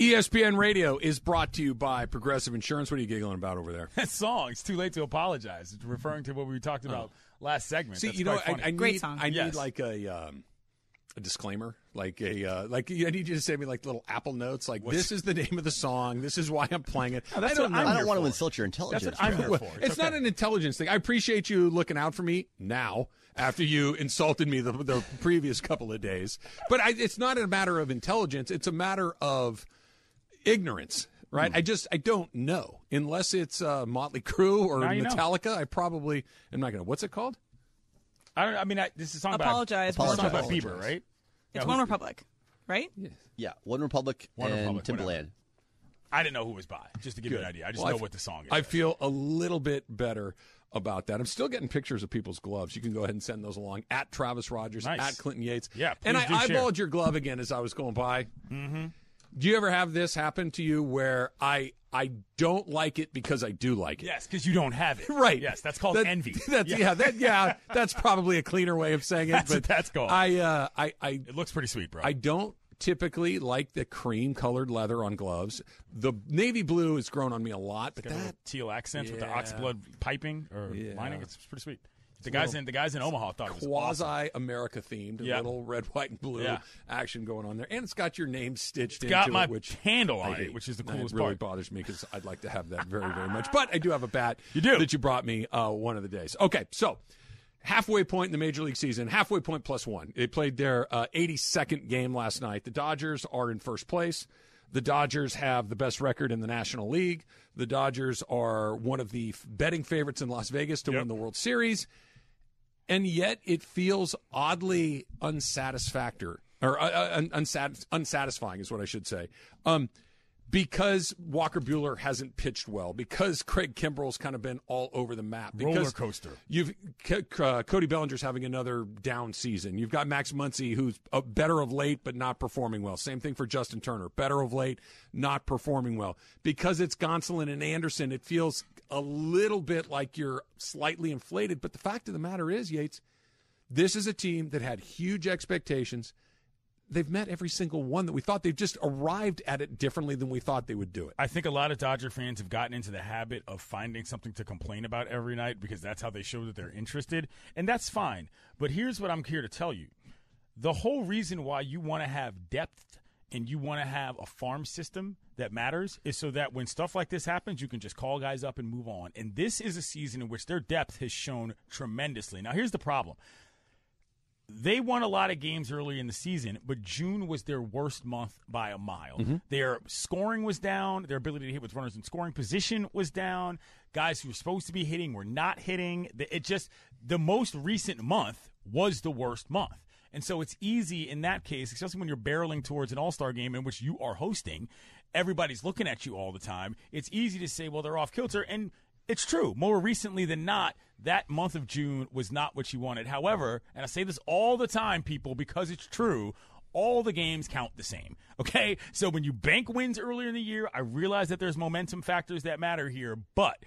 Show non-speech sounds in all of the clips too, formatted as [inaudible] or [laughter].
ESPN Radio is brought to you by Progressive Insurance. What are you giggling about over there? That song, it's too late to apologize. It's referring to what we talked about last segment. See, That's you know, quite I, funny. I Great need, song. I need Yes. like a um, a disclaimer, like a uh, like I need you to send me like little Apple notes, like this is the name of the song, this is why I'm playing it. [laughs] that's I don't, I'm I I don't don't want to insult your intelligence. That's what I'm here for. it's not okay. an intelligence thing. I appreciate you looking out for me now after you insulted me the, the previous couple of days. But I, it's not a matter of intelligence. It's a matter of ignorance, right? I just I don't know unless it's uh, Motley Crue or Now you know. Metallica. I probably am not going to. What's it called? I, don't, I mean, I, this is a song Apologize. about, Apologize. song about Bieber, right? It's Yeah, One Republic, right? Yes. Yeah, One Republic One and Republic, whatever. Timbaland. I didn't know who was by, just to give you an idea. I just Well, know I- what the song is. I feel a little bit better about that. I'm still getting pictures of people's gloves. You can go ahead and send those along at Travis Rodgers, Nice. at Clinton Yates. Yeah, and I please do share. eyeballed your glove again as I was going by. Mm-hmm. Do you ever have this happen to you where I I don't like it because I do like it? yes, because you don't have it. [laughs] Right. Yes, that's called That- envy. [laughs] That's yeah. that yeah. [laughs] That's probably a cleaner way of saying it. That's but that's called. I uh, I I It looks pretty sweet, bro. I don't typically like the cream colored leather on gloves. The navy blue has grown on me a lot, but Got a little that teal accents with the Yeah. oxblood piping or Yeah. lining. It's pretty sweet. The guys in the guys in Omaha thought it was awesome. quasi America themed, a Yeah. little red, [laughs] white, and blue Yeah. action going on there, and it's got your name stitched Got into it, which handle on it, which is the coolest really part. bothers me because I'd like to have that very, very much. But I do have a bat. [laughs] You do. that you brought me uh, one of the days. Okay, so halfway point in the major league season, halfway point plus one. They played their uh, 82nd game last night. The Dodgers are in first place. The Dodgers have the best record in the National League. The Dodgers are one of the f- betting favorites in Las Vegas to Yep. win the World Series and yet it feels oddly unsatisfactory or uh, uh, un- unsat- unsatisfying is what I should say. Um, because Walker Buehler hasn't pitched well, because Craig Kimbrel's kind of been all over the map, because Roller coaster. You've C- uh, Cody Bellinger's having another down season. You've got Max Muncy, who's uh, better of late but not performing well. Same thing for Justin Turner, better of late, not performing well. Because it's Gonsolin and Anderson, it feels a little bit like you're slightly inflated. But the fact of the matter is, Yates, this is a team that had huge expectations. They've met every single one that we thought. They've just arrived at it differently than we thought they would do it. I think a lot of Dodger fans have gotten into the habit of finding something to complain about every night because that's how they show that they're interested, and that's fine. But here's what I'm here to tell you: the whole reason why you want to have depth and you want to have a farm system that matters is so that when stuff like this happens, you can just call guys up and move on. And this is a season in which their depth has shown tremendously. Now, here's the problem they won a lot of games early in the season, but June was their worst month by a mile. Mm-hmm. Their scoring was down. Their ability to hit with runners in scoring position was down. Guys who were supposed to be hitting were not hitting. The- It just the most recent month was the worst month. And so it's easy in that case, especially when you're barreling towards an all star game in which you are hosting, everybody's looking at you all the time. It's easy to say, well, they're off kilter. And it's true. More recently than not, that month of June was not what she wanted. However, and I say this all the time, people, because it's true, all the games count the same. [laughs] Okay? So when you bank wins earlier in the year, I realize that there's momentum factors that matter here, but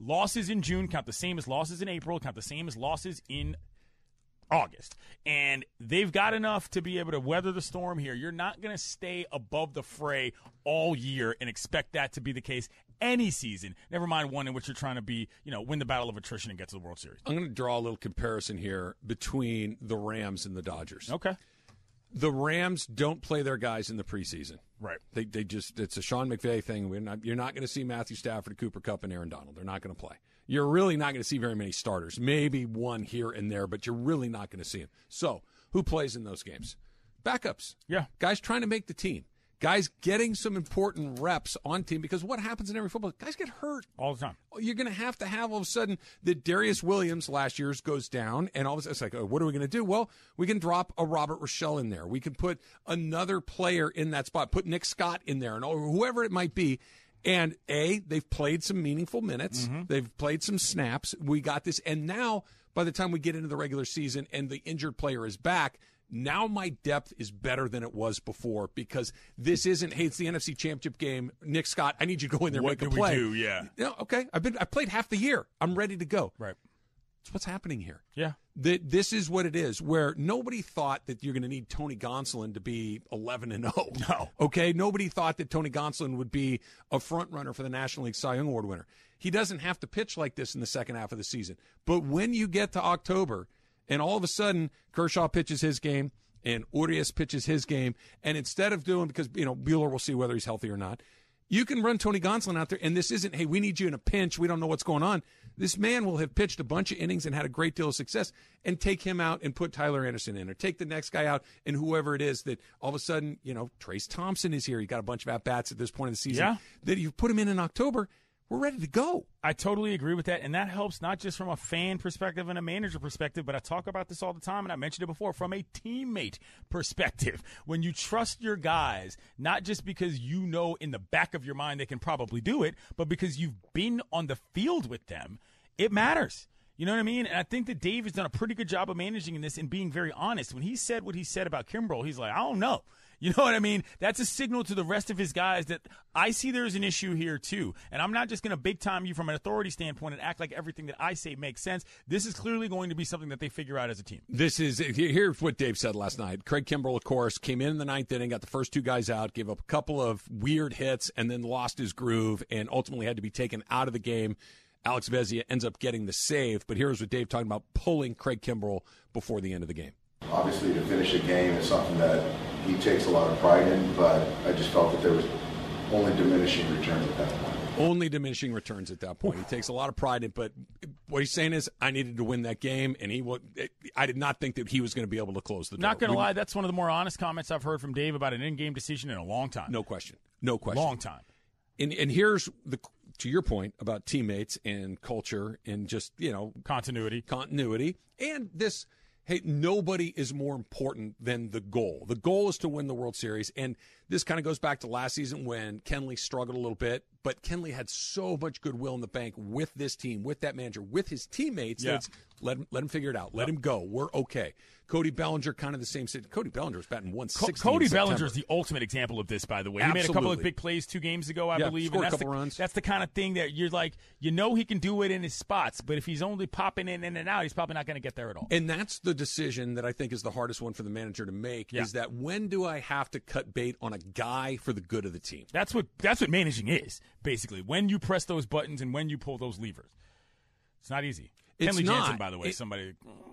losses in June count the same as losses in April, count the same as losses in August. And they've got enough to be able to weather the storm here. You're not going to stay above the fray all year and expect that to be the case any season. Never mind one in which you're trying to be, you know, win the battle of attrition and get to the World Series. I'm going to draw a little comparison here between the Rams and the Dodgers. Okay. The Rams don't play their guys in the preseason. Right. They, they just it's a Sean McVay thing. We're not, you're not going to see Matthew Stafford, Cooper Kupp, and Aaron Donald. They're not going to play. You're really not going to see very many starters. Maybe one here and there, but you're really not going to see them. So who plays in those games? Backups. Yeah. Guys trying to make the team. Guys getting some important reps on team because what happens in every football guys get hurt all the time. You're going to have to have all of a sudden that Darious Williams last year's goes down, and all of a sudden it's like, oh, what are we going to do? Well, we can drop a Robert Rochell in there. We can put another player in that spot, put Nick Scott in there, and whoever it might be. And A, they've played some meaningful minutes. Mm-hmm. They've played some snaps. We got this. And now, by the time we get into the regular season and the injured player is back, now my depth is better than it was before because this isn't hey it's the NFC Championship game Nick Scott I need you to go in there what and make a play. do? Yeah. You know, okay. I've been I played half the year. I'm ready to go. Right. That's what's happening here. Yeah. That this is what it is. Where nobody thought that you're going to need Tony Gonsolin to be 11 and 0. [laughs] No. Okay. Nobody thought that Tony Gonsolin would be a front runner for the National League Cy Young Award winner. He doesn't have to pitch like this in the second half of the season. But when you get to October and all of a sudden, Kershaw pitches his game and Urias pitches his game. And instead of doing, because, you know, Buehler will see whether he's healthy or not, you can run Tony Gonsolin out there. And this isn't, hey, we need you in a pinch. We don't know what's going on. This man will have pitched a bunch of innings and had a great deal of success and take him out and put Tyler Anderson in or take the next guy out and whoever it is that all of a sudden, you know, Trayce Thompson is here. He got a bunch of at bats at this point in the season. Yeah. That you put him in in October we're ready to go. I totally agree with that. And that helps not just from a fan perspective and a manager perspective, but I talk about this all the time, and I mentioned it before, from a teammate perspective. [laughs] When you trust your guys, not just because you know in the back of your mind they can probably do it, but because you've been on the field with them, it matters. You know what I mean? And I think that Dave has done a pretty good job of managing this and being very honest. When he said what he said about Kimbrel, he's like, I don't know. You know what I mean? That's a signal to the rest of his guys that I see there's an issue here too. And I'm not just going to big time you from an authority standpoint and act like everything that I say makes sense. This is clearly going to be something that they figure out as a team. This is here's what Dave said last night. Craig Kimbrel, of course, came in, in the ninth inning, got the first two guys out, gave up a couple of weird hits, and then lost his groove, and ultimately had to be taken out of the game. Alex Vesia ends up getting the save, but here's what Dave talking about pulling Craig Kimbrel before the end of the game. Obviously, to finish a game is something that he takes a lot of pride in, but I just felt that there was only diminishing returns at that point. Only diminishing returns at that point. He takes a lot of pride in, but what he's saying is, I needed to win that game, and he would. I did not think that he was going to be able to close the door. Not going to lie, that's one of the more honest comments I've heard from Dave about an in-game decision in a long time. No question. No question. Long time. And and here's the to your point about teammates and culture and just you know continuity, continuity, and this hey, nobody is more important than the goal. The goal is to win the World Series. And this kind of goes back to last season when Kenley struggled a little bit, but Kenley had so much goodwill in the bank with this team, with that manager, with his teammates. Yeah. Let him, let him figure it out. Let yep. him go. We're okay. Cody Bellinger, kind of the same. Cody Bellinger was batting 160. Cody Bellinger is the ultimate example of this, by the way. He made a couple of big plays two games ago, I yeah, believe. Scored and that's a couple the, runs. That's the kind of thing that you're like, you know, he can do it in his spots, but if he's only popping in, in and out, he's probably not going to get there at all. And that's the decision that I think is the hardest one for the manager to make. Yeah. Is that when do I have to cut bait on a guy for the good of the team? That's what that's what managing is basically. When you press those buttons and when you pull those levers, it's not easy. It's Kenley not. Jansen, by the way, it, somebody mm,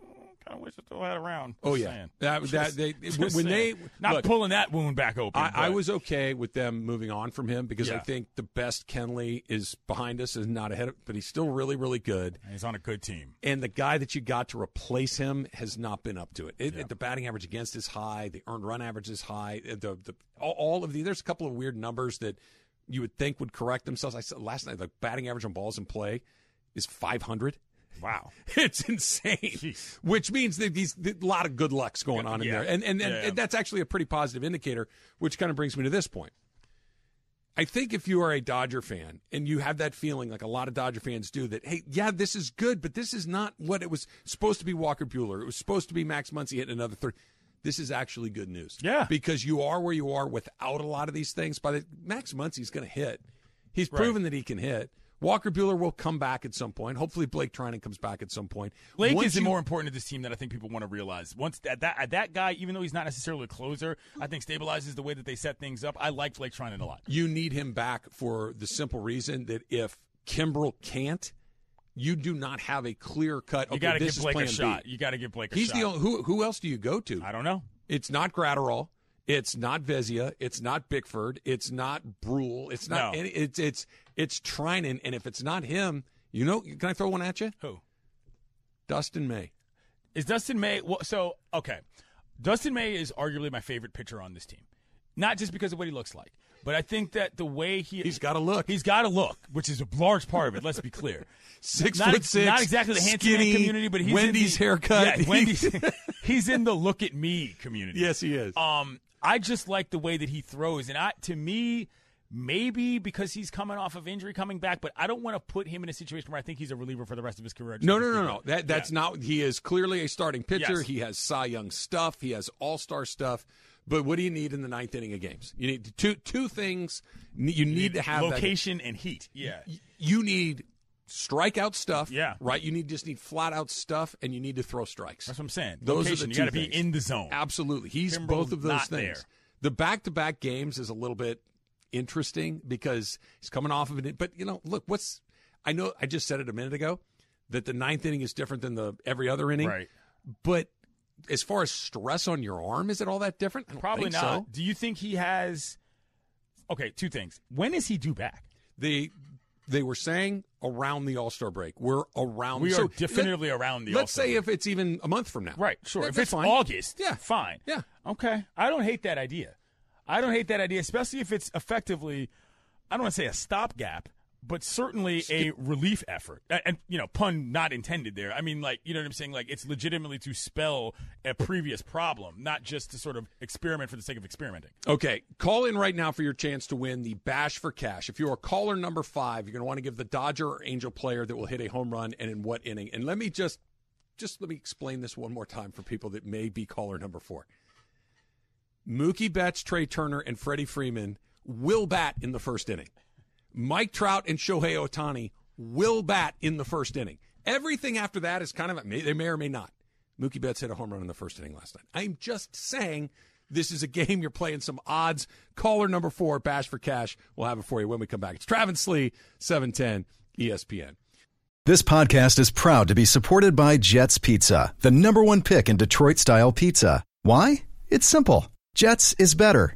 kind of wish I still had around. Oh yeah, saying. that, that they [laughs] when saying. they not look, pulling that wound back open. I, I, was okay with them moving on from him because yeah. I think the best Kenley is behind us, is not ahead of, but he's still really really good. he's on a good team, and the guy that you got to replace him has not been up to it. it yeah. The batting average against is high, the earned run average is high. Uh, the, the all, all of the there's a couple of weird numbers that you would think would correct themselves. I said last night the batting average on balls in play is 500. Wow, [laughs] it's insane. Jeez. Which means that these a lot of good luck's going on in yeah. there, and and, and, yeah. and that's actually a pretty positive indicator. Which kind of brings me to this point. I think if you are a Dodger fan and you have that feeling, like a lot of Dodger fans do, that hey, yeah, this is good, but this is not what it was supposed to be. Walker Buehler, it was supposed to be Max Muncy hitting another third. This is actually good news. Yeah, because you are where you are without a lot of these things. By the Max Muncy's going to hit. He's proven right. that he can hit. Walker Buehler will come back at some point. Hopefully, Blake Treinen comes back at some point. Blake Once is you, more important to this team than I think people want to realize. Once that, that uh, that guy, even though he's not necessarily a closer, I think stabilizes the way that they set things up. I like Blake Treinen a lot. You need him back for the simple reason that if Kimbrel can't, you do not have a clear cut. You got to give Blake a shot. B. You got to give Blake a He's shot. the only, who. Who else do you go to? I don't know. It's not Graterol. It's not Vesia. It's not Bickford. It's not Bruihl. It's not. No. Any, it's it's it's Treinen. And if it's not him, you know, can I throw one at you? Who? Dustin May. Is Dustin May? Well, so okay, Dustin May is arguably my favorite pitcher on this team. not just because of what he looks like, but I think that the way he He's got to look. he's got to look, which is a large part of it. Let's be clear. [laughs] Six not, foot six, not exactly the handsome community, but he's Wendy's in the, haircut. Yeah, Wendy's. [laughs] [laughs] he's in the look at me community. yes, he is. Um, I just like the way that he throws, and I to me. Maybe because he's coming off of injury, coming back, but I don't want to put him in a situation where I think he's a reliever for the rest of his career. No, no, no, no. That that's Yeah. not. He is clearly a starting pitcher. Yes. He has Cy Young stuff. He has All Star stuff. But what do you need in the ninth inning of games? You need two two things. You need to have that- location and heat. Yeah, you need strikeout stuff. Yeah. right. You need just need flat out stuff, and you need to throw strikes. that's what I'm saying. Those location, are the you two got to be in the zone. Absolutely, he's Kimbrel's both of those things. there. The back to back games is a little bit interesting because he's coming off of it. But you know, look, what's I know I just said it a minute ago that the ninth inning is different than the every other inning. Right. But as far as stress on your arm, is it all that different? Probably not. So. Do you think he has? Okay, two things. When is he due back? They they were saying around the All Star break. We're around. We so are definitively around the. Let's All-Star say break. if it's even a month from now. Right, sure. That- if it's fine. August, Yeah. fine. Yeah. Okay. I don't hate that idea. I don't hate that idea, especially if it's effectively, I don't want to say a stopgap, but certainly a relief effort. And, you know, pun not intended there. I mean, like, you know what I'm saying? Like, it's legitimately to spell a previous problem, not just to sort of experiment for the sake of experimenting. Okay, call in right now for your chance to win the Bash for Cash. If you're a caller number five, you're going to want to give the Dodger or Angel player that will hit a home run and in what inning. And let me just, just let me explain this one more time for people that may be caller number four. Mookie Betts, Trea Turner, and Freddie Freeman will bat in the first inning. Mike Trout and Shohei Ohtani will bat in the first inning. Everything after that is kind of they may or may not. Mookie Betts hit a home run in the first inning last night. I'm just saying this is a game you're playing some odds. Caller number four, Bash for Cash. We'll have it for you when we come back. It's Travis Lee, 710 ESPN. This podcast is proud to be supported by Jets Pizza, the number one pick in Detroit style pizza. Why? It's simple. Jets is better.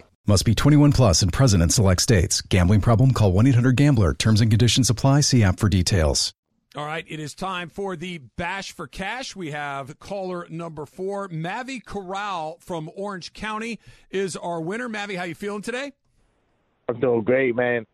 Must be 21 plus and present in select states. Gambling problem? Call 1 800 Gambler. Terms and conditions apply. See app for details. All right, it is time for the Bash for Cash. We have caller number four, Mavi Corral from Orange County, is our winner. Mavi, how you feeling today? I'm doing great, man.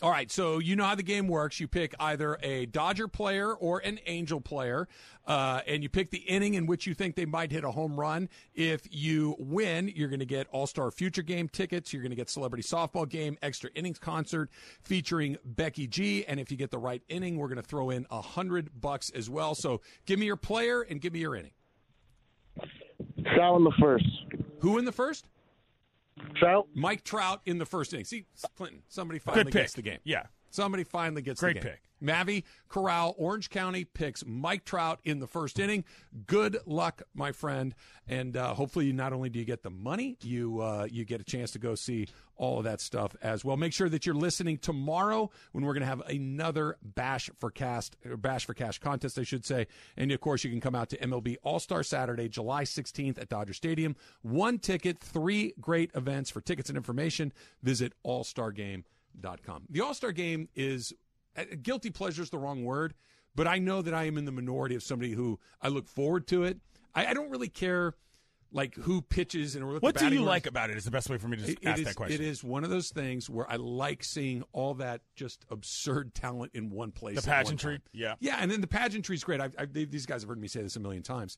All right, so you know how the game works. You pick either a Dodger player or an Angel player, uh, and you pick the inning in which you think they might hit a home run. If you win, you're going to get All Star Future Game tickets. You're going to get Celebrity Softball Game, Extra Innings Concert featuring Becky G. And if you get the right inning, we're going to throw in a hundred bucks as well. So give me your player and give me your inning. Trout in the first. Who in the first? Trout. Mike Trout in the first inning. See, Clinton, somebody finally Good pick. gets the game. Yeah. Somebody finally gets Great the game. pick. Mavi Corral, Orange County picks Mike Trout in the first inning. Good luck, my friend, and uh, hopefully, not only do you get the money, you uh, you get a chance to go see all of that stuff as well. Make sure that you're listening tomorrow when we're going to have another Bash for Cast or Bash for Cash contest, I should say. And of course, you can come out to MLB All Star Saturday, July 16th at Dodger Stadium. One ticket, three great events. For tickets and information, visit allstargame.com. The All Star Game is Uh, guilty pleasure is the wrong word, but I know that I am in the minority of somebody who I look forward to it. I, I don't really care like who pitches and what, What the do you like about it? Is the best way for me to just it- it ask is- that question. It is one of those things where I like seeing all that just absurd talent in one place. The pageantry, yeah. yeah, and then the pageantry is great. I've, I've, these guys have heard me say this a million times.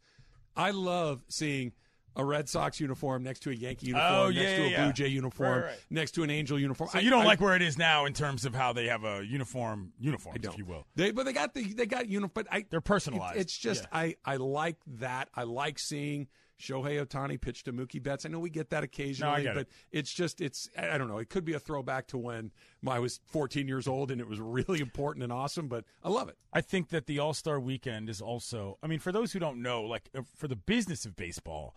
I love seeing a Red Sox uniform next to a Yankee uniform, Oh, next yeah, to a yeah. Blue Jay uniform, Right, right. next to an Angel uniform. So I- you don't I- like where it is now in terms of how they have a uniform uniforms, if you will. They, but they got the they got uniform. But I They're personalized. It's just Yeah. I I like that. I like seeing Shohei Ohtani pitch to Mookie Betts. I know we get that occasionally, get but it. it's just it's I I don't know. It could be a throwback to when I was 14 years old and it was really important and awesome. But I love it. I think that the All Star Weekend is also. I mean, for those who don't know, like uh, for the business of baseball,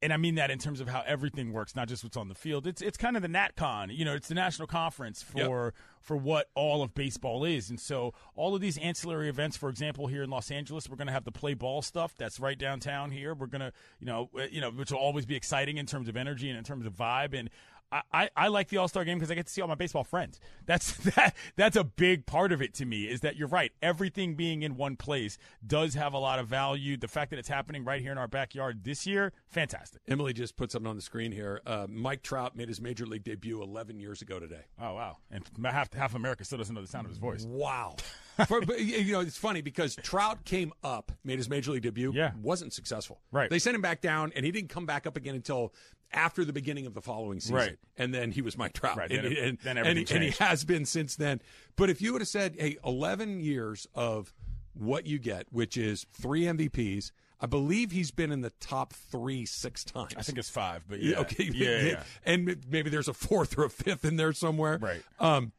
and I mean that in terms of how everything works, not just what's on the field. It's it's kind of the NatCon, you know, it's the national conference for for what all of baseball is, and so all of these ancillary events. For example, here in Los Angeles, we're going to have the play ball stuff. That's right downtown here. We're gonna, you know, uh, you know, which will always be exciting in terms of energy and in terms of vibe and. I, I, like the All Star game because I get to see all my baseball friends. That's [laughs] that that's a big part of it to me. Is that you're right? Everything being in one place does have a lot of value. The fact that it's happening right here in our backyard this year, fantastic. Emily just put something on the screen here. Uh, Mike Trout made his major league debut 11 years ago today. Oh wow! And half half America still doesn't know the sound of his voice. Wow. [laughs] For, but, you know, it's funny because Trout came up, made his major league debut, Yeah. wasn't successful. Right. They sent him back down, and he didn't come back up again until after the beginning of the following season. Right. And then he was Mike Trout. Right. And, Then and, then and, he, and he has been since then. But if you would have said, hey, 11 years of what you get, which is three MVPs, I believe he's been in the top three six times. I think it's five, but yeah, Okay. yeah, yeah. [laughs] And maybe there's a fourth or a fifth in there somewhere. Right. Um,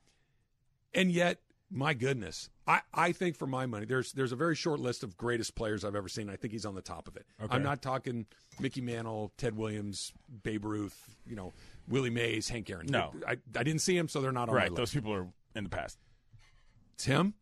and yet, my goodness, I, I think for my money, there's there's a very short list of greatest players I've ever seen. I think he's on the top of it. Okay. I'm not talking Mickey Mantle, Ted Williams, Babe Ruth, you know, Willie Mays, Hank Aaron. No. I, I didn't see him, so they're not on right. Those people are in the past. It's him,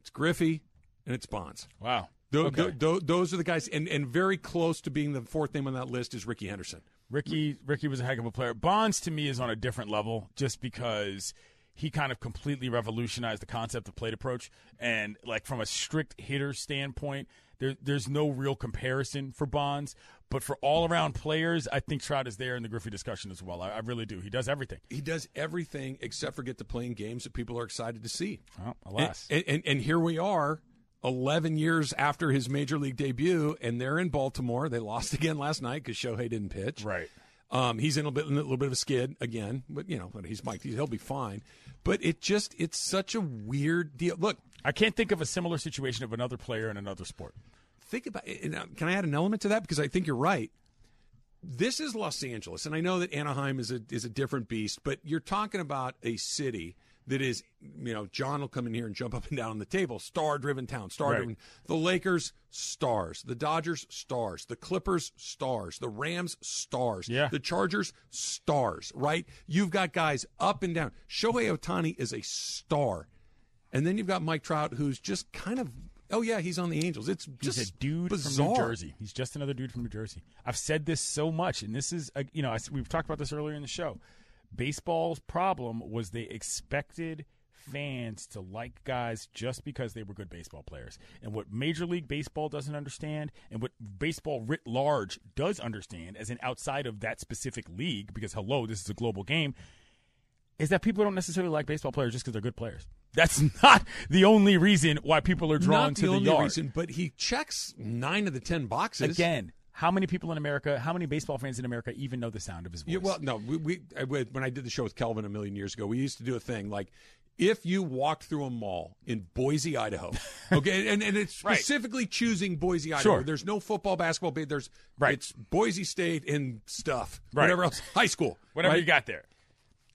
it's Griffey, and it's Bonds. Wow. Okay. tho- tho- those are the guys, and, and very close to being the fourth name on that list is Rickey Henderson. Ricky Ricky was a heck of a player. Bonds to me is on a different level just because he kind of completely revolutionized the concept of plate approach and like from a strict hitter standpoint, there, there's no real comparison for Bonds. But for all around players, I think Trout is there in the Griffey discussion as well. I, I really do. He does everything. He does everything except for get to playing games that people are excited to see. Well, alas. And, and, and here we are, 11 years after his major league debut, and they're in Baltimore. They lost [laughs] again last night because Shohei didn't pitch. right. Um, he's in a, bit, in a little bit of a skid again, but you know, but he's Mike. He'll be fine. But it just, it's such a weird deal. Look, I can't think of a similar situation of another player in another sport. think about it. and, uh, Can I add an element to that? Because I think you're right. This is Los Angeles, and I know that Anaheim is a is a different beast, but you're talking about a city that is, you know, John will come in here and jump up and down on the table. Star driven town, star driven. The Lakers, stars. The Dodgers, stars. The Clippers, stars. The Rams, stars. Yeah. The Chargers, stars. Right? You've got guys up and down. Shohei Ohtani is a star, and then you've got Mike Trout, who's just kind of. Oh yeah, he's on the Angels. It's He's just a dude bizarre. from New Jersey. He's just another dude from New Jersey. I've said this so much, and this is, uh, you know, I, we've talked about this earlier in the show. Baseball's problem was they expected fans to like guys just because they were good baseball players. And what Major League Baseball doesn't understand, and what baseball writ large does understand, as an outside of that specific league, because hello, this is a global game, is that people don't necessarily like baseball players just because they're good players. That's [laughs] not the only reason why people are drawn Not to the the only yard. reason, but he checks nine of the ten boxes. Again, how many people in America, how many baseball fans in America even know the sound of his voice? Yeah, well, no, we, we I, when I did the show with Kelvin a million years ago, we used to do a thing like if you walked through a mall in Boise, Idaho, [laughs] okay, and, and it's Right. specifically choosing Boise, Idaho. Sure. There's no football, basketball, there's Right. It's Boise State and stuff, Right. whatever else, high school, whatever right? you got there.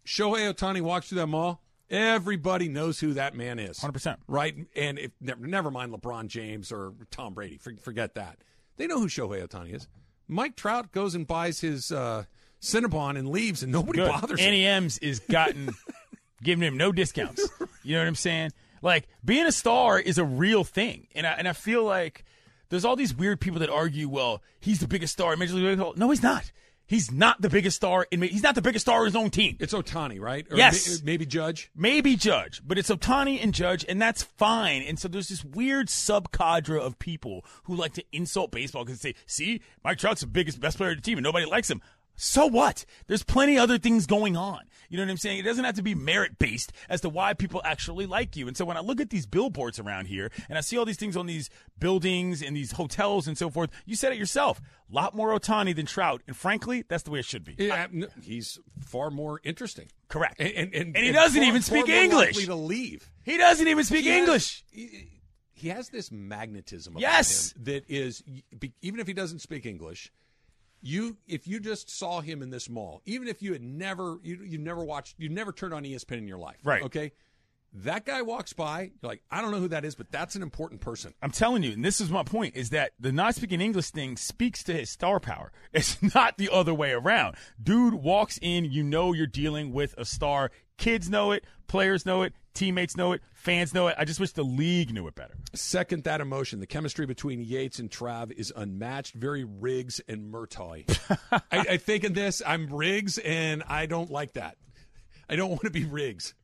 Shohei Ohtani walks through that mall. Everybody knows who that man is. 100%. Right? And if never, never mind LeBron James or Tom Brady. Forget that. They know who Shohei Ohtani is. Mike Trout goes and buys his uh, Cinnabon and leaves, and nobody Good. bothers him. Annie M's is gotten [laughs] giving him no discounts. You know what I'm saying? Like being a star is a real thing, and I and I feel like there's all these weird people that argue, well, he's the biggest star in Major League Baseball. No, he's not. He's not the biggest star in. He's not the biggest star in his own team. It's Ohtani, right? Or Yes. may- maybe Judge. Maybe Judge, but it's Ohtani and Judge, and that's fine. And so there's this weird subcadre of people who like to insult baseball because they say, see, Mike Trout's the biggest, best player of the team, and nobody likes him. So what? There's plenty other things going on. You know what I'm saying? It doesn't have to be merit based as to why people actually like you. And so when I look at these billboards around here and I see all these things on these buildings and these hotels and so forth, you said it yourself. A lot more Ohtani than Trout. And frankly, that's the way it should be. Yeah, no, he's far more interesting. Correct. And, and, and, And he doesn't far- even speak more English. to leave. He doesn't even speak He has- English. he, he has this magnetism about Yes. him that is even if he doesn't speak English, you if you just saw him in this mall, even if you had never you you never watched you never turned on ESPN in your life, Right. Okay, that guy walks by, you're like, I don't know who that is, but that's an important person. I'm telling you, and this is my point, is that the not speaking English thing speaks to his star power. [laughs] It's not the other way around. Dude walks in, you know you're dealing with a star. Kids know it, players know it, teammates know it, fans know it. I just wish the league knew it better. Second, that emotion. The chemistry between Yates and Trav is unmatched. Very Riggs and Murtaugh. [laughs] I, I think in this, I'm Riggs, and I don't like that. I don't want to be Riggs. [laughs]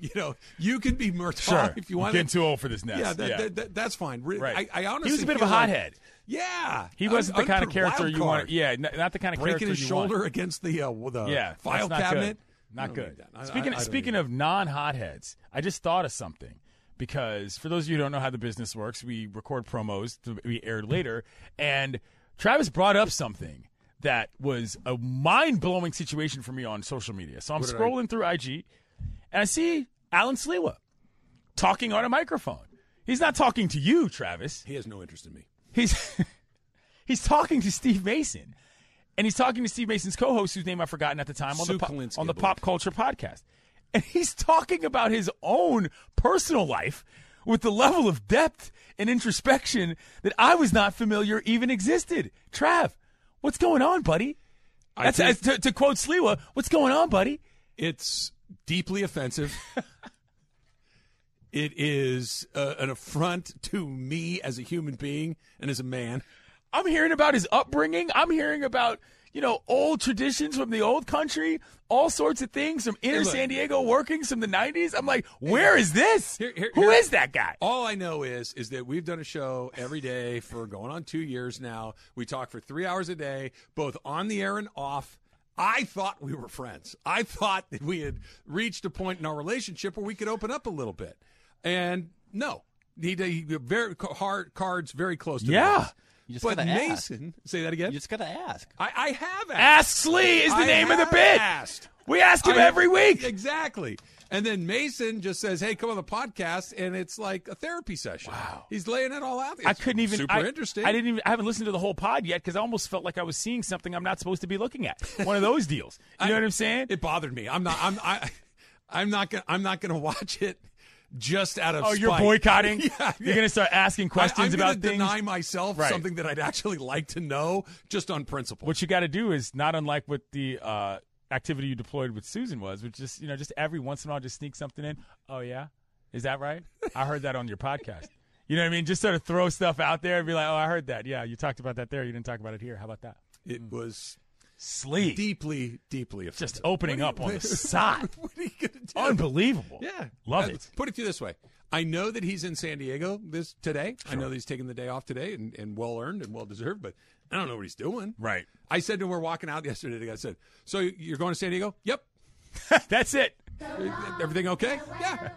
You know, you can be Murtaugh if you want. getting too old for this nest. Yeah, that, That, that- that's fine. Ri- Right. I, I honestly he was a bit of a feel like- yeah, He wasn't the Un- kind of character you want. Yeah, not the kind of breaking character his you want. shoulder against the uh, the Yeah, file cabinet. Good. Not good. I- Speaking I- I speaking of non hotheads, I just thought of something because for those of you who don't know how the business works, we record promos to be aired later, and Travis brought up something that was a mind blowing situation for me on social media. So I'm What scrolling through IG, and I see Alan Sliwa talking on a microphone. He's not talking to you, Travis. he has no interest in me. He's [laughs] he's talking to Steve Mason, and he's talking to Steve Mason's co-host, whose name I've forgotten at the time on Sue the po- Kalinsky, on the Pop Culture podcast, and he's talking about his own personal life with the level of depth and introspection that I was not familiar even existed. Trav, what's going on, buddy? That's think- to, to quote Sliwa, what's going on, buddy? It's deeply offensive. [laughs] it is uh, an affront to me as a human being and as a man. I'm hearing about his upbringing. I'm hearing about, you know, old traditions from the old country, all sorts of things from inner look. San Diego workings from the 90s. I'm like, where is this? Here- here- Who here- is that guy? All I know is is that we've done a show every day for going on two years now. We talk for three hours a day, both on the air and off. I thought we were friends. I thought that we had reached a point in our relationship where we could open up a little bit. And no, he, he very hard cards very close to me. Yeah. You just but gotta ask. Mason, say that again. You just gotta ask. I, I have asked. Ask Slee is the I name of the bit. Asked. We ask him I- every week. Exactly. And then Mason just says, "Hey, come on the podcast," and it's like a therapy session. Wow. He's laying it all out. I couldn't even. Super I, interesting. I didn't even. I haven't listened to the whole pod yet because I almost felt like I was seeing something I'm not supposed to be looking at. One of those deals. You [laughs] know what I'm saying? It bothered me. I'm not. I'm. I, I'm not gonna. I'm not gonna [laughs] watch it just out of. oh, you're boycotting. [laughs] yeah, You're gonna start asking questions I, am about gonna things. deny myself Right. something that I'd actually like to know just on principle. what you got to do is not unlike what the uh, activity you deployed with Susan was, which just you know just every once in a while just sneak something in. Oh yeah, is that right? I heard that on your podcast. You know what I mean? Just sort of throw stuff out there and be like, oh, I heard that. Yeah, you talked about that there. You didn't talk about it here. How about that? it was Sleep. deeply, deeply offensive. Just opening What up on the [laughs] side. what are you gonna do? Unbelievable. Yeah, Love Uh, it. Put it to you this way: I know that he's in San Diego this today. I know that he's taking the day off today, and, and well earned and well deserved. But I don't know what he's doing. Right. I said to him, we're walking out yesterday. I said, "So you're going to San Diego?" Yep. [laughs] That's it. Everything okay? Yeah.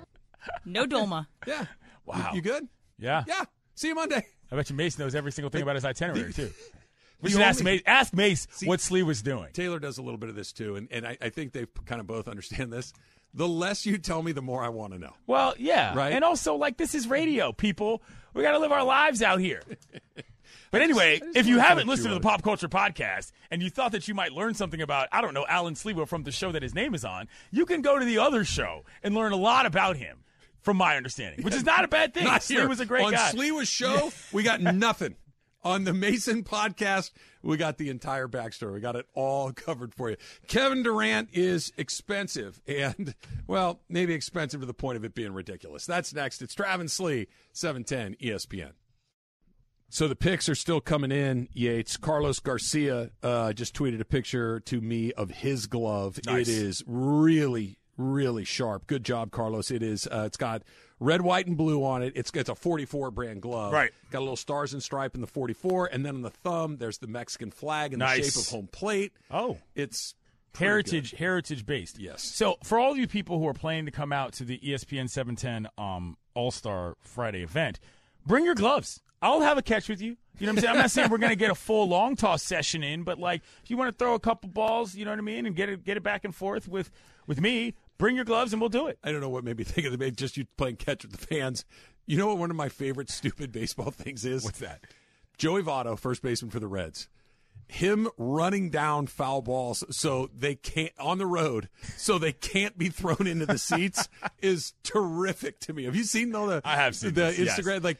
No Dolma. Yeah. Wow. You, you good? Yeah. Yeah. See you Monday. I bet you Mace knows every single thing about his itinerary [laughs] too. We should ask Mace. Ask Mace what Slee was doing. Taylor does a little bit of this too, and, and I, I think they kind of both understand this. The less you tell me, the more I want to know. Well, yeah. Right. And also, like, this is radio, people. We got to live our lives out here. [laughs] But anyway, just if you haven't listened to the Pop Culture Podcast and you thought that you might learn something about, I don't know, Alan Sliwa from the show that his name is on, you can go to the other show and learn a lot about him, from my understanding, which is not a bad thing. [laughs] Slee was a great on guy. Sliwa's show, [laughs] we got nothing. On the Mason podcast, we got the entire backstory. We got it all [laughs] covered for you. Kevin Durant is expensive, and well, maybe expensive to the point of it being ridiculous. That's next. It's Travis Slee, seven ten ESPN. So the picks are still coming in. Yates Carlos Garcia uh, just tweeted a picture to me of his glove. Nice. It is really, really sharp. Good job, Carlos. It is. Uh, it's got red, white, and blue on it. It's it's a 44 brand glove. Right. Got a little stars and stripe in the 44, and then on the thumb, there's the Mexican flag in the shape of home plate. Oh. It's heritage good. heritage based. Yes. So for all of you people who are planning to come out to the ESPN 710 um, All Star Friday event, bring your gloves. I'll have a catch with you. You know what I'm saying? I'm not saying we're going to get a full long toss session in, but like if you want to throw a couple balls, you know what I mean, and get it get it back and forth with with me, bring your gloves and we'll do it. I don't know what made me [laughs] think of the maybe just you playing catch with the fans. You know what one of my favorite [laughs] stupid baseball things is? What's that? Joey Votto, first baseman for the Reds. Him running down foul balls so they can't on the road, so they can't be thrown into the seats [laughs] is terrific to me. Have you seen all the I have seen the this, yes. Instagram like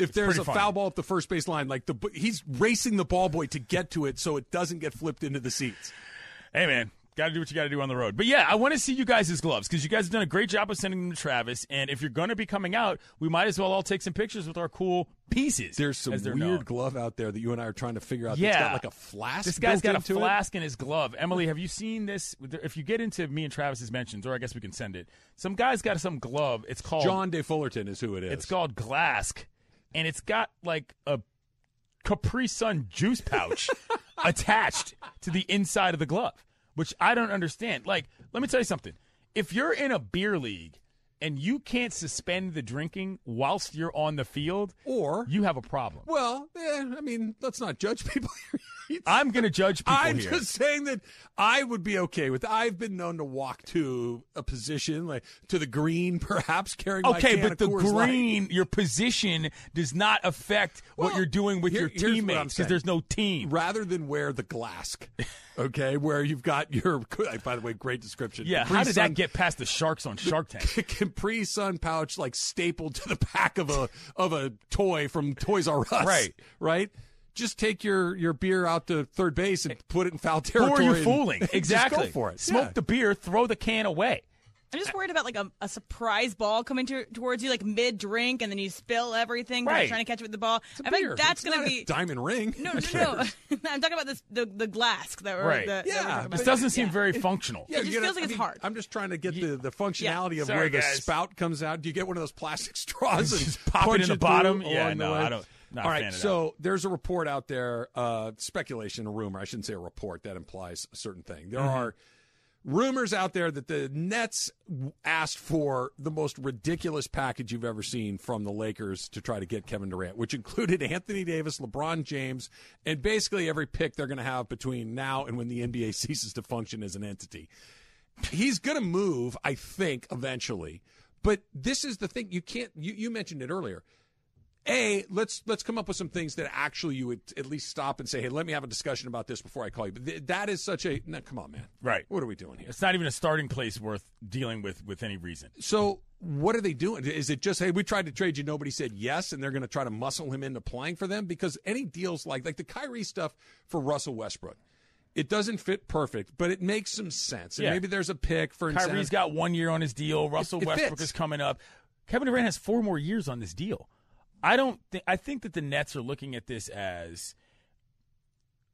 If there's a funny. foul ball at the first base line, like the he's racing the ball boy to get to it so it doesn't get flipped into the seats. Hey, man, got to do what you got to do on the road. But yeah, I want to see you guys' gloves because you guys have done a great job of sending them to Travis. And if you're going to be coming out, we might as well all take some pictures with our cool pieces. There's some weird known. glove out there that you and I are trying to figure out. Yeah, that's got like a flask. This guy's got a into it. flask in his glove. Emily, have you seen this? If you get into me and Travis's mentions, or I guess we can send it. Some guy's got some glove. It's called John De Fullerton is who it is. It's called Glask, and it's got like a Capri Sun juice pouch [laughs] attached to the inside of the glove, which I don't understand. Like, let me tell you something. If you're in a beer league and you can't suspend the drinking whilst you're on the field, Or- you have a problem. Well, eh, I mean, let's not judge [laughs] people. I'm going to judge people I'm here. just saying that I would be okay with. I've been known to walk to a position like to the green, [laughs] perhaps carrying Okay, but the Coors Light. green, your position does not affect what you're doing with here- your here's what I'm teammates because there's no team. rather than wear the glask. [laughs] Okay, where you've got your. [laughs] By the way, great description. Yeah, Capri how did Sun- that get past the sharks on Shark Tank? Capri Sun pouch like stapled to the back of a of a toy from Toys R Us. Right. right. Just take your your beer out to third base and put it in foul territory. Who territory. are you and- fooling? [laughs] just Exactly. go for it. Smoke Yeah. the beer, throw the can away. I'm just worried about like a, a surprise ball coming to, towards you, like mid drink, and then you spill everything. 'cause you're Right. trying to catch it with the ball. It's a I think beer. that's It's going to not a be. diamond ring. No, no, no, no. [laughs] I'm talking about this the the glass that we're Right. The, that we're Yeah, This doesn't seem Yeah. very functional. Yeah, It just gotta- feels like I it's mean, hard. I'm just trying to get the, the functionality of Sorry, where the spout comes out. Do you get one of those plastic straws [laughs] and Just pop it in the bottom? Yeah, no. I don't- not All right, so there's a report out there, uh, speculation, a rumor. I shouldn't say a report. That implies a certain thing. Mm-hmm. There are rumors out there that the Nets asked for the most ridiculous package you've ever seen from the Lakers to try to get Kevin Durant, which included [laughs] Anthony Davis, LeBron James, and basically every pick they're going to have between now and when the NBA [laughs] ceases to function as an entity. He's going to move, I think, eventually. But this is the thing you can't. You, you mentioned it earlier. A, let's let's come up with some things that actually you would at least stop and say, hey, let me have a discussion about this before I call you. But th- that is such a no, come on, man. Right. What are we doing here? It's not even a starting place worth dealing with with any reason. So what are they doing? Is it just hey, we tried to trade you, nobody said yes, and they're going to try to muscle him into playing for them? Because any deals like like the Kyrie stuff for Russell Westbrook, it doesn't fit perfect, but it makes some sense. And Yeah. maybe there's a pick for Kyrie's incentive. got one year on his deal. Russell it Westbrook fits. is coming up. Kevin Durant has four more years on this deal. I don't think. I think that the Nets are looking at this as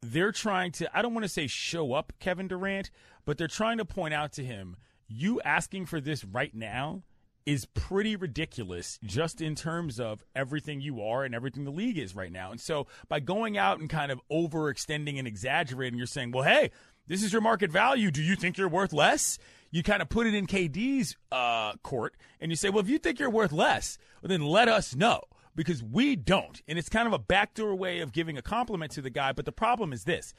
they're trying to. I don't want to say show up Kevin Durant, but they're trying to point out to him, you asking for this right now is pretty ridiculous just in terms of everything you are and everything the league is right now. And so by going out and kind of overextending and exaggerating, you're saying, well, hey, this is your market value. Do you think you're worth less? You kind of put it in KD's uh, court and you say, well, if you think you're worth less, well, then let us know because we don't. And it's kind of a backdoor way of giving a compliment to the guy. But the problem is this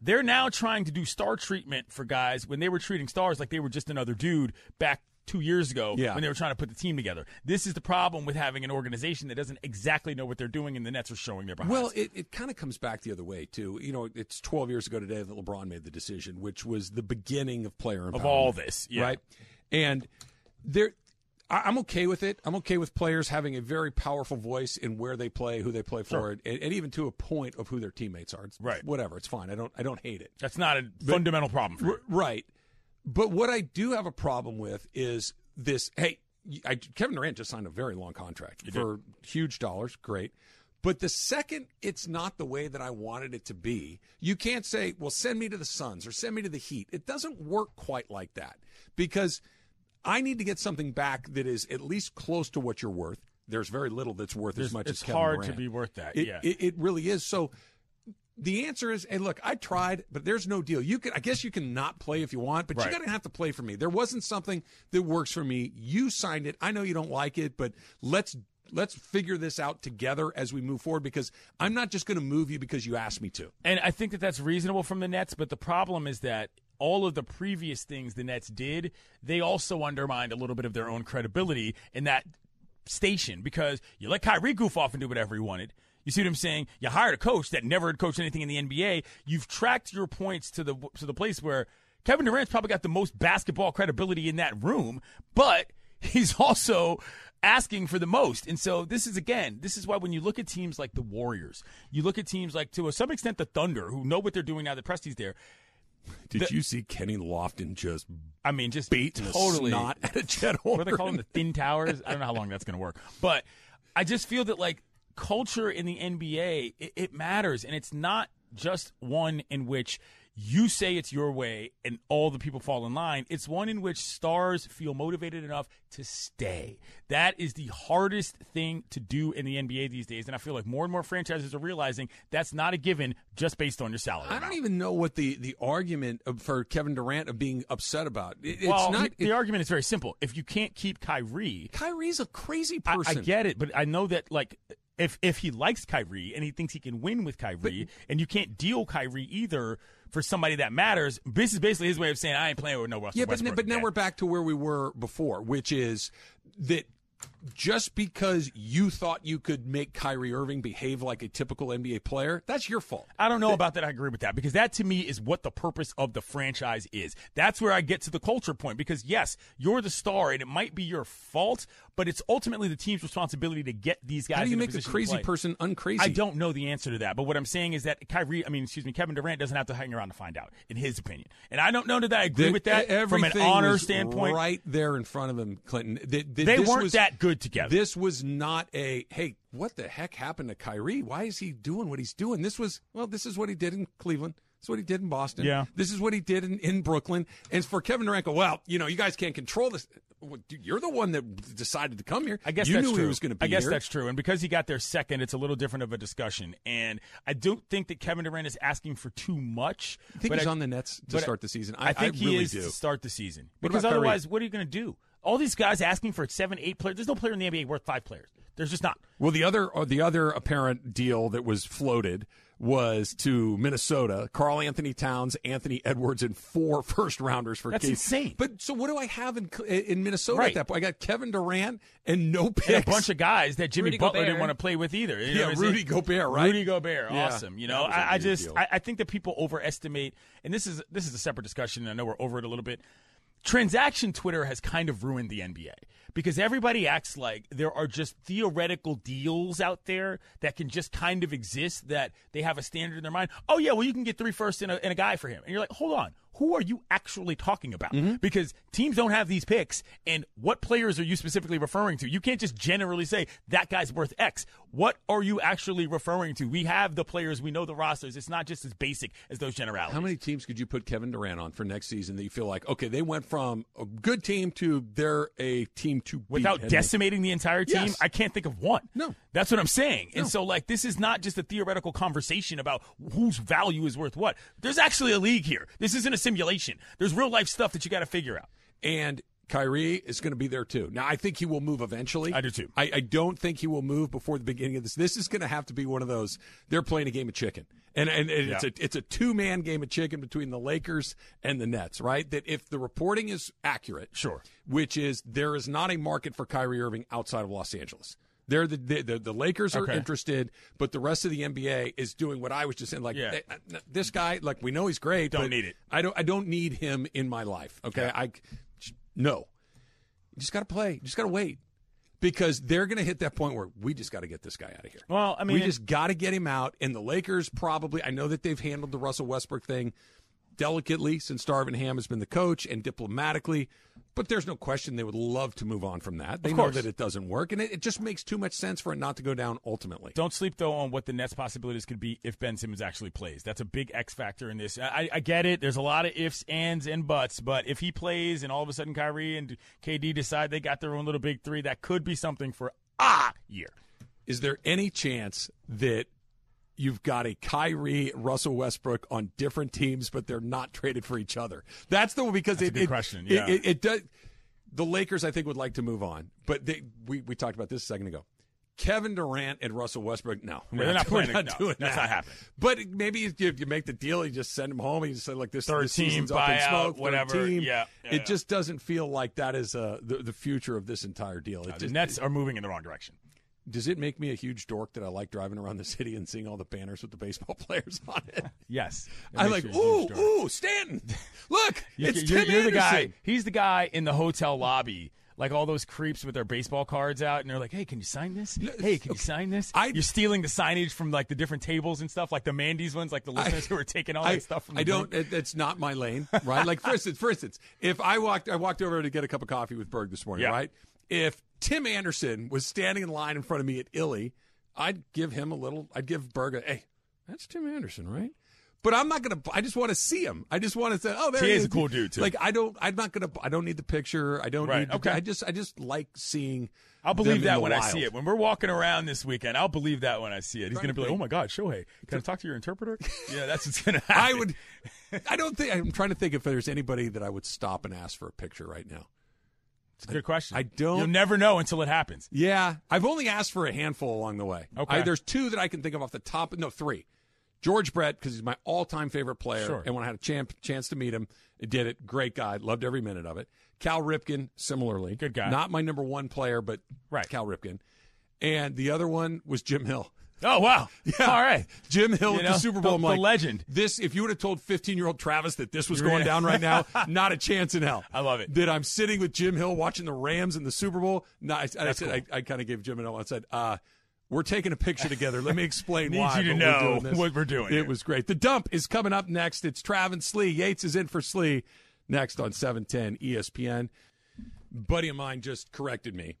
they're now trying to do star treatment for guys when they were treating stars like they were just another dude back two years ago Yeah. when they were trying to put the team together. This is the problem with having an organization that doesn't exactly know what they're doing, and the Nets are showing their behinds. Well, it, it kind of comes back the other way too. You know, it's 12 years ago today that LeBron made the decision, which was the beginning of player empowerment, of all this, yeah. right? And there, I- I'm okay with it. I'm okay with players having a very powerful voice in where they play, who they play for, and, and even to a point of who their teammates are. It's, Right. Whatever. It's fine. I don't. I don't hate it. That's not a fundamental problem for. R- right. But what I do have a problem with is this. Hey, I, Kevin Durant just signed a very long contract for huge dollars. Great. But the second it's not the way that I wanted it to be, you can't say, well, send me to the Suns or send me to the Heat. It doesn't work quite like that because I need to get something back that is at least close to what you're worth. There's very little that's worth There's- as much it's as Kevin It's hard to be worth that, It, yeah. it, it really is. So the answer is, hey, look, I tried, but there's no deal. You can, I guess, you can not play if you want, but Right. you got to have to play for me. There wasn't something that works for me. You signed it. I know you don't like it, but let's let's figure this out together as we move forward. Because I'm not just going to move you because you asked me to. And I think that that's reasonable from the Nets, but the problem is that all of the previous things the Nets did, they also undermined a little bit of their own credibility in that station because you let Kyrie goof off and do whatever he wanted. You see what I'm saying? You hired a coach that never had coached anything in the NBA. You've tracked your points to the to the place where Kevin Durant's probably got the most basketball credibility in that room, but he's [laughs] also asking for the most. And so this is again, this is why when you look at teams like the Warriors, you look at teams like to some extent the Thunder, who know what they're doing now that Presti's there. [laughs] Did you see Kenny Lofton just I mean, just beat totally not at a Jet what do they call them? The thin towers? I don't know how long that's going to work. But I just feel that like culture in the NBA, it, it matters, and it's not just one in which you say it's your way and all the people fall in line. It's one in which stars feel motivated enough to stay. That is the hardest thing to do in the NBA these days, and I feel like more and more franchises are realizing that's not a given just based on your salary. I don't even know what the, the argument for Kevin Durant of being upset about. It- it's well, not. the argument is very simple. If you can't keep Kyrie, Kyrie's a crazy I, person. I get it, but I know that like if if he likes Kyrie and he thinks he can win with Kyrie, and you can't deal Kyrie either for somebody that matters, this is basically his way of saying I ain't playing with no Russell Yeah, but, Westbrook. but now we're back to where we were before, which is that just because you thought you could make Kyrie Irving behave like a typical NBA player, that's your fault. I don't know about that. I agree with that because that to me is what the purpose of the franchise is. That's where I get to the culture point because yes, you're the star and it might be your fault, but it's ultimately the team's responsibility to get these guys. How do you a make the crazy person uncrazy? I don't know the answer to that, but what I'm saying is that Kyrie, I mean, excuse me, Kevin Durant doesn't have to hang around to find out, in his opinion. And I don't know that I agree That with that from an honor standpoint. right there in front of him, Clinton. That- that They this weren't was- that good together. This was not a hey, what the heck happened to Kyrie? Why is he doing what he's doing? This was well, this is what he did in Cleveland. This is what he did in Boston. Yeah. This is what he did in, in Brooklyn. And for Kevin Durant, go, well, you know, you guys can't control this. Well, dude, You're the one that decided to come here. I guess you that's knew true. he was going to be I guess here. that's true. And because he got there second, it's a little different of a discussion. And I don't think that Kevin Durant is asking for too much. I think but he's I- on the Nets to start the season. I, I, think I he is do. to start the season. What because Kyrie? otherwise, what are you going to do? All these guys asking for seven, eight players. There's no player in the NBA worth five players. There's just not. Well, the other or the other apparent deal that was floated was to Minnesota, Karl-Anthony Towns, Anthony Edwards, and four [laughs] first rounders for That's Case. insane. But so what do I have in in Minnesota Right. at that point? I got Kevin Durant and no picks. And a bunch of guys that Jimmy Rudy Butler Gobert. didn't want to play with either. You Yeah, what Rudy saying? Gobert, right? Rudy Gobert, Yeah. awesome. You know, I, a I, I weird just. I, I think that people overestimate, and this is this is a separate discussion. and I know we're over it a little bit. Transaction Twitter has kind of ruined the NBA because everybody acts like there are just theoretical deals out there that can just kind of exist that they have a standard in their mind. Oh yeah, well you can get three firsts and a, and a guy for him, and you're like, hold on, who are you actually talking about? Mm-hmm. Because teams don't have these picks, and what players are you specifically referring to? You can't just generally say that guy's worth X. What are you actually referring to? We have the players, we know the rosters. It's not just as basic as those generalities. How many teams could you put Kevin Durant on for next season that you feel like okay, they went from a good team to they're a team without decimating the entire team, Yes. I can't think of one. No. That's what I'm saying. And so, like, this is not just a theoretical conversation about whose value is worth what. There's actually a league here. This isn't a simulation. There's real life stuff that you got to figure out. and Kyrie is going to be there too. Now, I think he will move eventually. I do too. I, I don't think he will move before the beginning of this. This is going to have to be one of those. They're playing a game of chicken, and and, and it's a it's a two man game of chicken between the Lakers and the Nets. Right? That if the reporting is accurate, Sure. which is there is not a market for Kyrie Irving outside of Los Angeles. They're the the, the, the Lakers are Okay. interested, but the rest of the NBA is doing what I was just saying. Like Yeah. eh, this guy, like we know he's great. Don't need it. I don't. I don't need him in my life. Okay, I no. You just got to play. You just got to wait because they're going to hit that point where we just got to get this guy out of here. Well, I mean, we just got to get him out. And the Lakers probably, I know that they've handled the Russell Westbrook thing delicately since Darvin Ham has been the coach and diplomatically, but there's no question they would love to move on from that. They know that it doesn't work, and it, it just makes too much sense for it not to go down ultimately. Don't sleep though on what the Nets' possibilities could be if Ben Simmons actually plays. That's a big X factor in this. I, I get it. There's a lot of ifs, ands, and buts, but if he plays and all of a sudden Kyrie and KD decide they got their own little big three, that could be something for a year. Is there any chance that you've got a Kyrie Russell Westbrook on different teams, but they're not traded for each other? That's the one because That's a it, good it- question, yeah. it, it does. The Lakers, I think, would like to move on, but they, we we talked about this a second ago. Kevin Durant and Russell Westbrook, no, Yeah, they're not we're playing. No, doing that's that. not happening. But maybe if you, make the deal, you just send them home, and you just say, "Look, this Third this team, buyout, smoke, third whatever. team." Yeah, yeah, it yeah. just doesn't feel like that is uh, the the future of this entire deal. It the just- Nets are moving in the wrong direction. Does it make me a huge dork that I like driving around the city and seeing all the banners with the baseball [laughs] players on it? Yes, It I makes like, ooh, ooh, Stanton. [laughs] Look, You- it's you're, Tim you're the guy. He's the guy in the hotel lobby. Like all those creeps with their baseball cards out, and they're like, "Hey, can you sign this? Hey, can you sign this?" I- You're stealing the signage from like the different tables and stuff, like the Mandy's ones, like the listeners who are taking all I, that stuff from. I the don't. It, it's not my lane, right? Like for instance, for instance, if I walked, I walked over to get a cup of coffee with Berg this morning, Yeah. right? If Tim Anderson was standing in line in front of me at Illy, I'd give him a little. I'd give Berg a, hey, that's Tim Anderson, right? But I'm not gonna. I just want to see him. I just want to say, oh, there He he is a cool dude, too. Like I don't. I'm not gonna. I don't need the picture. I don't Right, need. the- okay. I just. I just like seeing. I'll believe that when I see it. When we're walking around this weekend, I'll believe that when I see it. He's going to to be like, "Oh my God, Shohei, can I talk to your interpreter?" [laughs] yeah, that's what's going to happen. I would. I don't think. I'm trying to think if there's anybody that I would stop and ask for a picture right now. It's a good question. I don't- You'll never know until it happens. Yeah, I've only asked for a handful along the way. Okay. I, there's two that I can think of off the top. No, three. George Brett because he's my all-time favorite player, Sure. and when I had a champ, chance to meet him, did it. Great guy, loved every minute of it. Cal Ripken, similarly, Good guy. Not my number one player, but Right. Cal Ripken. And the other one was Jim Hill. Oh wow! Yeah. All right. Jim Hill You at know, the Super Bowl. the- like, legend. This, if you would have told 15 year old Travis that this was going down right now, [laughs] not a chance in hell. I love it. That I'm sitting with Jim Hill watching the Rams in the Super Bowl. No, I, I said, cool. I, I kind of gave Jim Hill. I said, uh, "We're taking a picture together. Let me explain [laughs] Need why." you to but we're know what we're doing It here. was great. The dump is coming up next. It's Travis Slee. Yates is in for Slee next on E 710 ESPN. Buddy of mine just corrected me.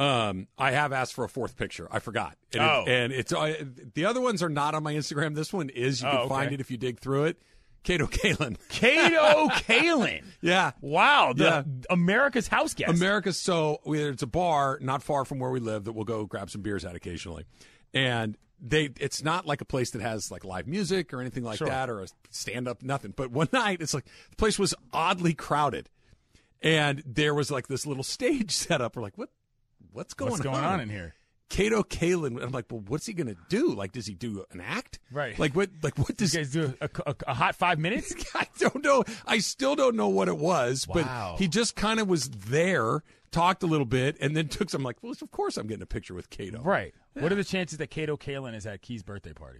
Um, I have asked for a fourth picture. I forgot. And, it- Oh. and it's uh, the other ones are not on my Instagram. This one is. You Oh, can okay. find it if you dig through it. Kato Kaelin. [laughs] Kato Kaelin. [laughs] Yeah. Wow. The Yeah. America's house guest. America's So it's a bar not far from where we live that we'll go grab some beers at occasionally, and they. It's not like a place that has like live music or anything like Sure. that or a stand up nothing. But one [laughs] night it's like the place was oddly crowded, and there was like this little stage set up. We're like, what? What's going, on? What's going on in here? Kato Kaelin. I'm like, well, what's he gonna do? Like, does he do an act? Right. Like what? Like what You does? guys do a, a, a hot five minutes? [laughs] I don't know. I still don't know what it was, Wow. but he just kind of was there, talked a little bit, and then took some. I'm Like, well, of course, I'm getting a picture with Kato. Right. What are the chances that Kato Kaelin is at Key's birthday party?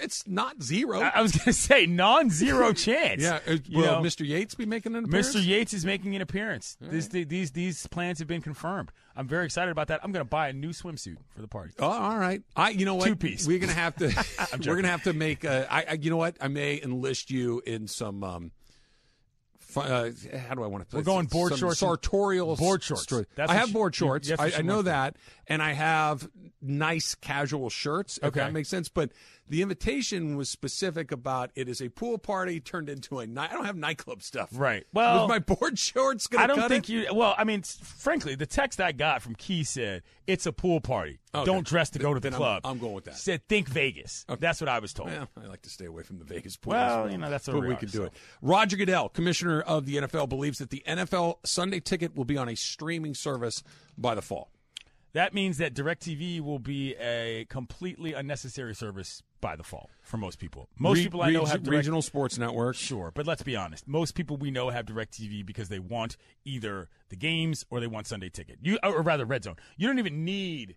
It's not zero. I, I was [laughs] going to say non-zero [laughs] chance. yeah. uh, You know, Mr. Yates be making an appearance? Mr. Yates is making an appearance. These, these these plans have been confirmed. I'm very excited about that. I'm going to buy a new swimsuit for the party. Oh, all right. I, you know what? Two-piece. We're gonna have to. [laughs] we're gonna have to make. A, I, I, you know what? I may enlist you in some. Um, uh, how do I want to put We're going board some shorts sartorial board shorts. That's I have board shorts. that's I, I know that, and I have nice casual shirts. Okay. that makes sense. But the invitation was specific about it is a pool party turned into a night. I don't have nightclub stuff. Right. was Well, my board [laughs] shorts going I don't think it? you. Well, I mean, frankly, the text I got from Key said it's a pool party. Okay. Don't dress to go to the Then I'm- club. I'm going with that. Said think Vegas. That's what I was told. I like to stay away from the Vegas pools. Well, you know, that's but we we could do so. it. Roger Goodell, commissioner of the NFL, believes that the NFL Sunday ticket will be on a streaming service by the fall. That means that DirecTV will be a completely unnecessary service by the fall for most people. Most Re- people I know reg- have direct, regional sports network. Sure, but let's be honest. Most people we know have DirecTV because they want either the games or they want Sunday ticket. You or rather Red Zone. You don't even need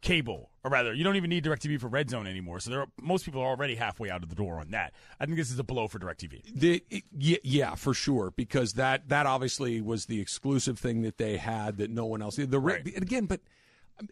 cable, or rather, you don't even need DirecTV for Red Zone anymore. So there are, most people are already halfway out of the door on that. I think this is a blow for DirecTV. The, yeah, yeah, for sure, because that that obviously was the exclusive thing that they had that no one else. The Right. again, but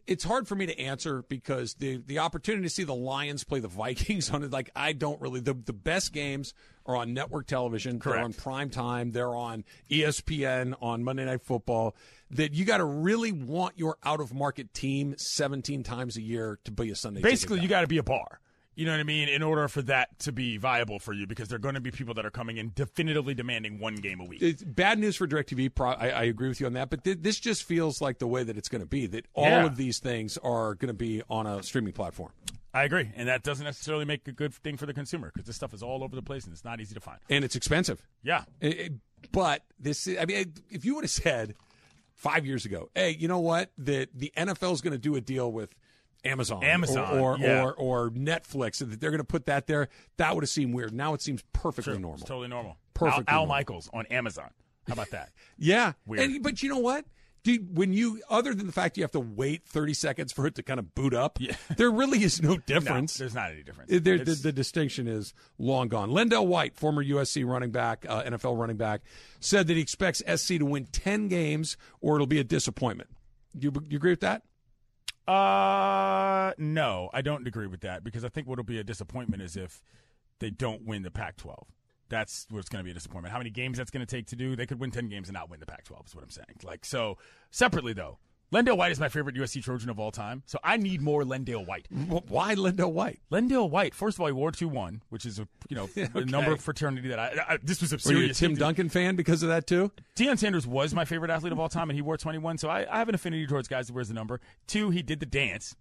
it's hard for me to answer because the the opportunity to see the Lions play the Vikings [laughs] on it, like I don't really. The the best games are on network television. They're on prime time. They're on ESPN on Monday Night Football. That you got to really want your out of market team 17 times a year to be a Sunday. Basically, you got to be a bar. You know what I mean? In order for that to be viable for you, because there are going to be people that are coming in definitively demanding one game a week. it's bad news for DirecTV. Pro- I, I agree with you on that, but th- this just feels like the way that it's going to be. That all Yeah. of these things are going to be on a streaming platform, I agree, and that doesn't necessarily make a good thing for the consumer because this stuff is all over the place and it's not easy to find. and it's expensive. Yeah, It- it- but this. I mean, if you would have said five years ago, "Hey, you know what? That the NFL is going to do a deal with." Amazon, Amazon, or or, yeah. or or Netflix, and that they're going to put that there. That would have seemed weird. Now it seems perfectly normal. It's totally normal. Perfectly Al, Al. Michaels on Amazon. How about that? [laughs] Yeah, Weird. And, but you know what? You- when you other than the fact you have to wait thirty seconds for it to kind of boot up, Yeah. [laughs] there really is no no, difference. there's not any difference. There- the, the distinction is long gone. Lendale White, former USC running back, uh, NFL running back, said that he expects SC to win ten games or it'll be a disappointment. You, you agree with that? Uh, no, I don't agree with that because I think what'll be a disappointment is if they don't win the Pac-12. That's what's going to be a disappointment. How many games that's going to take to do? They could win ten games and not win the Pac-12. Is what I'm saying. Like so, separately though, Lendale White is my favorite USC Trojan of all time. So I need more Lendale White. Why Lendell White? Lendale White. First of all, he wore two one, which is a you know [laughs] a Okay. number fraternity that I, I this was a Were you a Tim Duncan fan because of that too? Deion Sanders was my favorite athlete of all time, and he wore 21. So I, I have an affinity towards guys that wears the number. Two, he did the dance,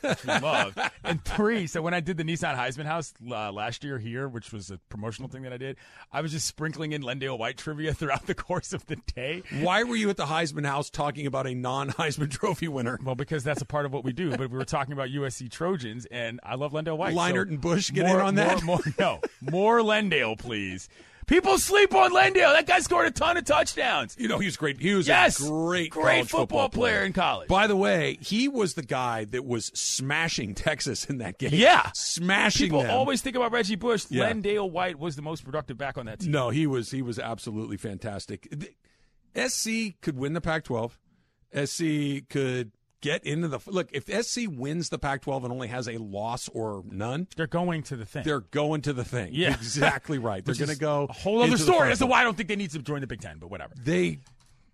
which we love. And three, so when I did the Nissan Heisman House uh, last year here, which was a promotional thing that I did, I was just sprinkling in Lendale White trivia throughout the [laughs] course of the day. Why were you at the Heisman House talking about a non-Heisman [laughs] Trophy winner? Well, because that's a part of what we do. But we were talking about USC Trojans, and I love Lendale White. Leinart so and Bush get more- in on that? More, more, no, more Lendale, please. People sleep on Lendale. That guy scored a ton of touchdowns. You know, he was great. He was Yes, a great, great college football player in college. By the way, he was the guy that was smashing [laughs] Texas in that game. Yeah. smashing People them. always think about Reggie Bush. Yeah. Lendale White was the most productive back on that team. No, he was he was absolutely fantastic. The- SC could win the Pac-12. SC could get into the look. If SC wins the Pac-12 and only has a loss or none, They're going to the thing. they're going to the thing. Yeah. exactly right. [laughs] They're going to go a whole other story as to why I don't think they need to join the Big Ten, but whatever. they,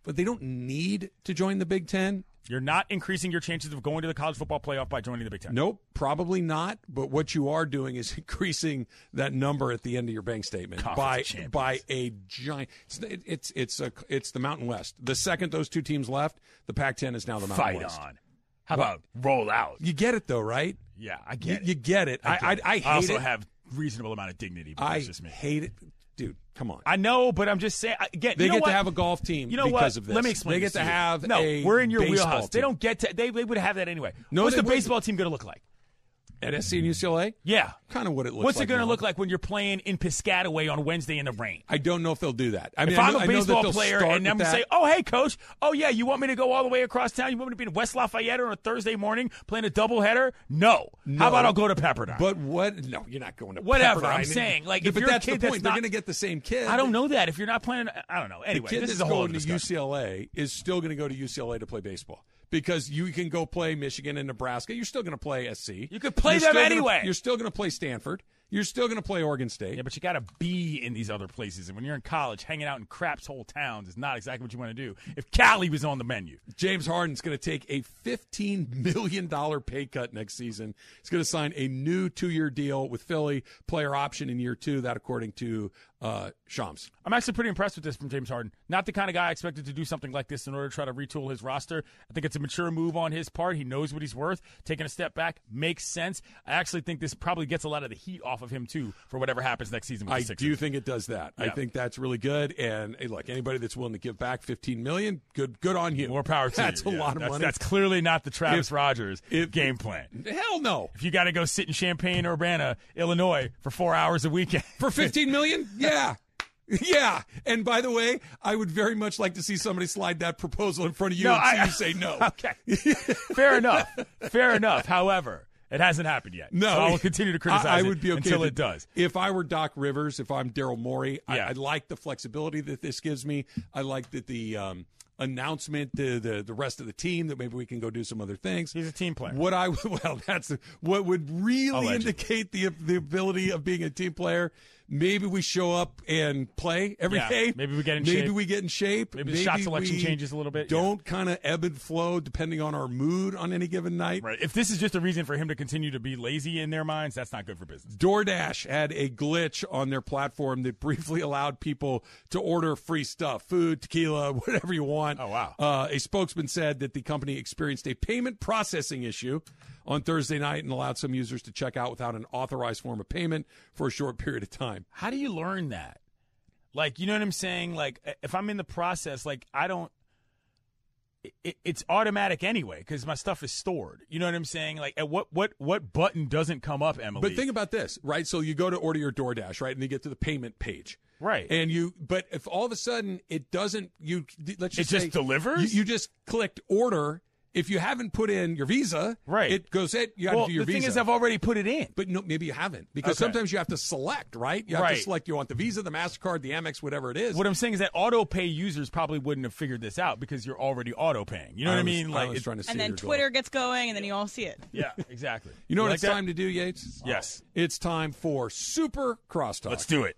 but they don't need to join the Big Ten. You're not increasing your chances of going to the college football playoff by joining the Big Ten. Nope, probably not. But what you are doing is [laughs] increasing that number at the end of your bank statement Conference by by a giant. It's it's it's a it's the Mountain West. The second those two teams left, the Pac-10 is now the Mountain Fight West. on. How about roll out? You get it though, right? Yeah, I You, get it. you get it. I I, I it. hate also it. have reasonable amount of dignity, but I just me. hate it, dude. Come on. I know, but I'm just saying. Again, they you know get what? to have a golf team You know because what? of this. Let me explain. They get to you. have no. we're in your wheelhouse. They don't get to. They, they would have that anyway. No, What's the wouldn't. baseball team going to look like? At SC and UCLA. Yeah. Kind of what it looks. What's like What's it going to look like when you're playing in Piscataway on Wednesday in the rain? I don't know if they'll do that. I mean, if I'm a I that baseball player and I'm going to say, "Oh, hey, coach. Oh, yeah, you want me to go all the way across town? You want me to be in West Lafayette on a Thursday morning playing a doubleheader? No. No. How about I'll go to Pepperdine? But what? No, you're not going to Whatever, Pepperdine. I'm saying, like, if but you're a that's kid the that's point. They're going to get the same kid. I don't know that. If you're not playing, I don't know. The Anyway, kid this is a whole going to. UCLA is still going to go to UCLA to play baseball because you can go play Michigan and Nebraska. You're still going to play SC. You could play You're them still gonna- anyway. you're still going to play Stanford. You're still going to play Oregon State. Yeah, but you got to be in these other places. And when you're in college, hanging out in craps hole towns is not exactly what you want to do. If Cali was on the menu, James Harden's going to take a $15 million pay cut next season. He's going to sign a new two year deal with Philly, player option in year two, that according to uh, Shams. I'm actually pretty impressed with this from James Harden. Not the kind of guy I expected to do something like this in order to try to retool his roster. I think it's a mature move on his part. He knows what he's worth. Taking a step back makes sense. I actually think this probably gets a lot of the heat off of him too for whatever happens next season with I Sixers. do think it does that. I think that's really good. And hey, look, anybody that's willing to give back 15 million, good, good on you. More power to That's you. a Yeah, lot of that's, money. That's clearly not the Travis If- Rogers if- game plan. Hell no. If you got to go sit in Champaign, Urbana, Illinois for four hours a weekend For 15 million? [laughs] Yeah. Yeah, Yeah. and by the way, I would very much like to see somebody slide that proposal in front of you No, and see I- you say no. [laughs] Okay. Fair enough. Fair enough. However, it hasn't happened yet. No, So I will continue to criticize I, I it would be okay until with it does. If I were Doc Rivers, if I'm Daryl Morey, I, Yeah. I like the flexibility that this gives me. I like that the um, announcement to the the rest of the team that maybe we can go do some other things. He's a team player. What I [laughs] well, that's what would really indicate the the ability of being a team player. Maybe we show up and play every Yeah, day. maybe we get in maybe shape. we get in shape. Maybe the shot selection changes a little bit. Don't kind of ebb and flow depending on our mood on any given night. Right. If this is just a reason for him to continue to be lazy in their minds, that's not good for business. DoorDash had a glitch on their platform that briefly [laughs] allowed people to order free stuff food, tequila, [laughs] whatever you want. Oh, wow. Uh, a spokesman said that the company experienced a payment processing issue on Thursday night and allowed some users to check out without an authorized form of payment for a short period of time. How do you learn that? Like, you know what I'm saying? Like, if I'm in the process, like, I don't. It, it's automatic anyway because my stuff is stored. You know what I'm saying? Like, at what what what button doesn't come up, Emily? But think about this, right? So you go to order your DoorDash, right? And you get to the payment page. Right. And you, but if all of a sudden it doesn't, you let's just It just just delivers? You, you just clicked order. If you haven't put in your Visa, Right. It goes in. You got well, to do your the thing Visa. is, I've already put it in. but no, maybe you haven't because Okay. sometimes you have to select, right? You have to select. You want the Visa, the Mastercard, the Amex, whatever it is. What I'm saying is that auto pay users probably wouldn't have figured this out because you're already auto paying. You know what I was- mean? I was trying to. see And then your goal. Twitter gets going, and then you all see it. Yeah, exactly. You know what like it's that? time to do, Yates? Yes. It's time for Super Crosstalk. Let's do it.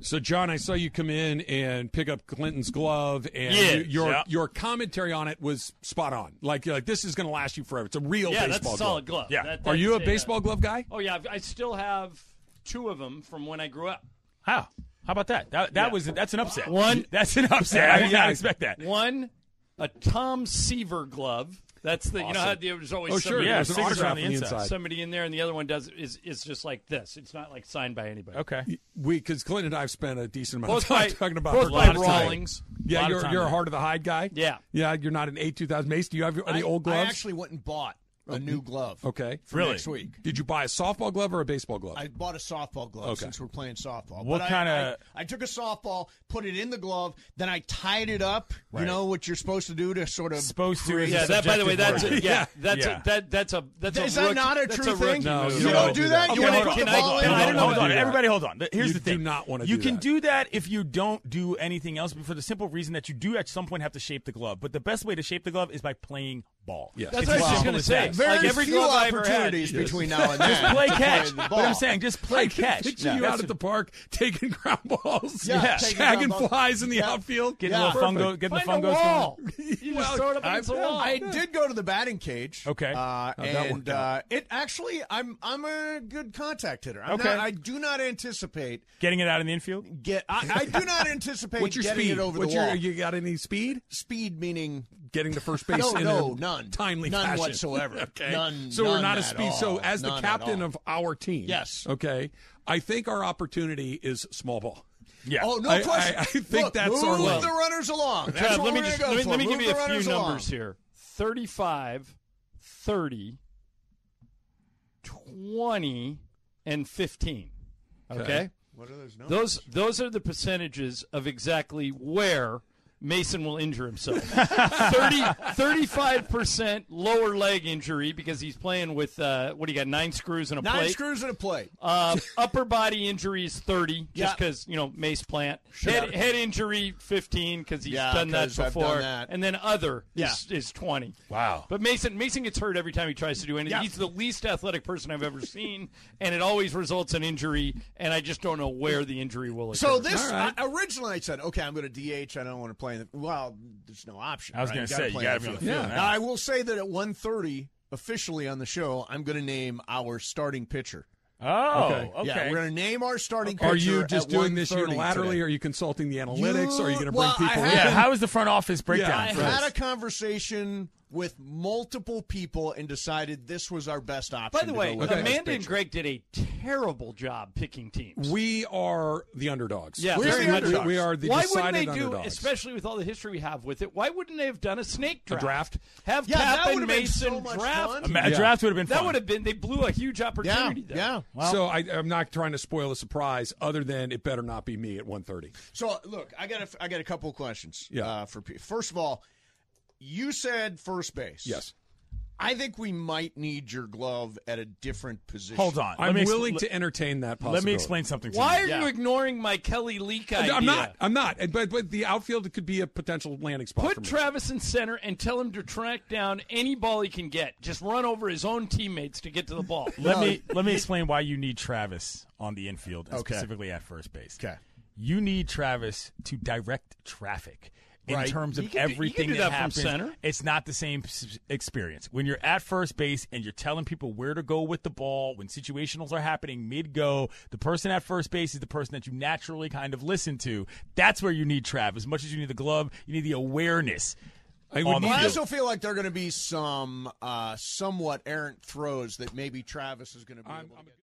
So, John, I saw you come in and pick up Clinton's glove, and Yeah, you- your yeah. your commentary on it was spot on. Like, you're like this is going to last you forever. It's a real yeah, baseball that's a solid glove. glove. Yeah. That- Are you a that's uh, baseball glove guy? Oh yeah, I've- I still have two of them from when I grew up. How? How about that? That, that Yeah. was that's an upset. One- That's an upset. I did not expect that. One, a Tom Seaver glove. That's the you know how there was always Oh, sure. somebody, Yeah, There's an signature autograph on the inside. inside. somebody in there, and the other one does is is just like this. It's not like signed by anybody. Okay. We, because Clinton and I have spent a decent amount Both of time by talking about both her by glove. Rawlings. Yeah, you're you're a heart of the hide guy. Yeah. yeah. You're not an eight two thousand Mace. Do you have your, any I, old gloves? I actually went and bought a oh, new glove. okay. For Really? next week. Did you buy a softball glove or a baseball glove? I bought a softball glove Okay. since we're playing softball. What I- kinda- I, I took a softball, put it in the glove, then I tied it up. Right. You know what you're supposed to do to sort of Supposed to create- is Yeah, that by the way, that's a, yeah, word. that's Yeah. a that that's a that's Is a that rookie- not a that's true a thing? No, you You don't don't wanna do do that. that. You Okay, want to hold put on. the ball in. I- Hold don't on, know hold what on. to do Everybody, hold on. Here's You the do thing. not wanna You can do that if you don't do anything else, but for the simple reason that you do at some point have to shape the glove. But the best way to shape the glove is by playing ball. Yes. That's It's what I was just going to say. Very like every few glove I ever had. opportunities between now and [laughs] then. Just play catch. the But. I'm saying, just play catch. Picture you out at the park [laughs] taking ground balls, Yeah, taking shagging ground balls. flies in the Yeah. outfield. Getting Yeah. the fungo, getting the Find a fungos wall. [laughs] You Well, just throw it up I've against the wall. I did go to the batting cage. Okay. uh, How'd that and work out? uh, it actually, I'm I'm a good contact hitter. I'm Okay. not, I do not anticipate Getting it out in the infield. get. I, I do not anticipate What's your getting speed? it over What's the your, wall. you got any speed? speed meaning Getting to first [laughs] base no, in no, a none, timely none fashion. whatsoever. [laughs] okay. None. so we're none not a at speed. So as the None at captain of our team, Yes. Okay. I think our opportunity is small ball. Yeah. Oh no I- question! I- I think Look, that's move our lane. the runners along. That's Trev, what let me we're just gonna let go me, let me for. give you the a few runners numbers along. here 35 30 20 and 15 okay, What are those numbers? those those are the percentages of exactly where Mason will injure himself. [laughs] 30, 35% lower leg injury because he's playing with, uh, what do you got, nine screws and a Nine plate? screws and a plate. Uh, upper body injury is 30, just Yeah. because, you know, mace plant. Sure. Head, head injury, 15, because he's Yeah, done that before. done that. And then other Yeah. is, is 20. Wow. But Mason Mason gets hurt every time he tries to do anything. Yeah. He's the least athletic person I've ever seen, and it always results in injury, and I just don't know where the injury will occur. So this All right. I, originally I said, okay, I'm going to DH. I don't want to play in the. Well, there's no option. I was right? gonna say, you play gotta be on the field. field Yeah. now. Now, I will say that at 1:30 officially on the show, I'm going to name our starting pitcher. Oh, okay. Yeah, we're going to name our starting pitcher. Are you just at doing this 1:30 unilaterally? today. Are you consulting the analytics? You- are you going to bring well, people had- in? yeah, how is the front office breakdown? I had a conversation with multiple people and decided this was our best option. By the way, go with Amanda and. Greg did a terrible job picking teams. We are the underdogs. Yeah, We're very the much. underdogs. We are the why decided wouldn't they do, underdogs. especially with all the history we have with it? Why wouldn't they have done a snake draft? draft? Have Yeah, Cap and Mason so draft. fun. A Yeah. draft would have been That would have been. They blew a huge Yeah, opportunity. there. yeah. Well, so I, I'm not trying to spoil a surprise, other than it better not be me at 1:30. So look, I got a, I got a couple of questions. Yeah. Uh, for P- first of all, you said first base. Yes, I think we might need your glove at a different position. Hold on. Let I'm ex- willing to entertain that. Possibility. Let me explain something to Why you. are Yeah. you ignoring my Kelly Leak idea? I'm not. I'm not. But but the outfield could be a potential landing spot for Put me. Travis in center and tell him to track down any ball he can get. Just run over his own teammates to get to the ball. [laughs] Let me let me explain why you need Travis on the infield, Okay. specifically at first base. Okay. You need Travis to direct traffic in Right. terms of He can do- he everything can do that from happens. center. It's not the same experience when you're at first base and you're telling people where to go with the ball when situationals are happening mid go. The person at first base is the person that you naturally kind of listen to. That's where you need Trav. As much as you need the glove, you need the awareness. I would the need I also feel like there are going to be some uh, somewhat errant throws that maybe Travis is going to be I'm- able to I'm- get.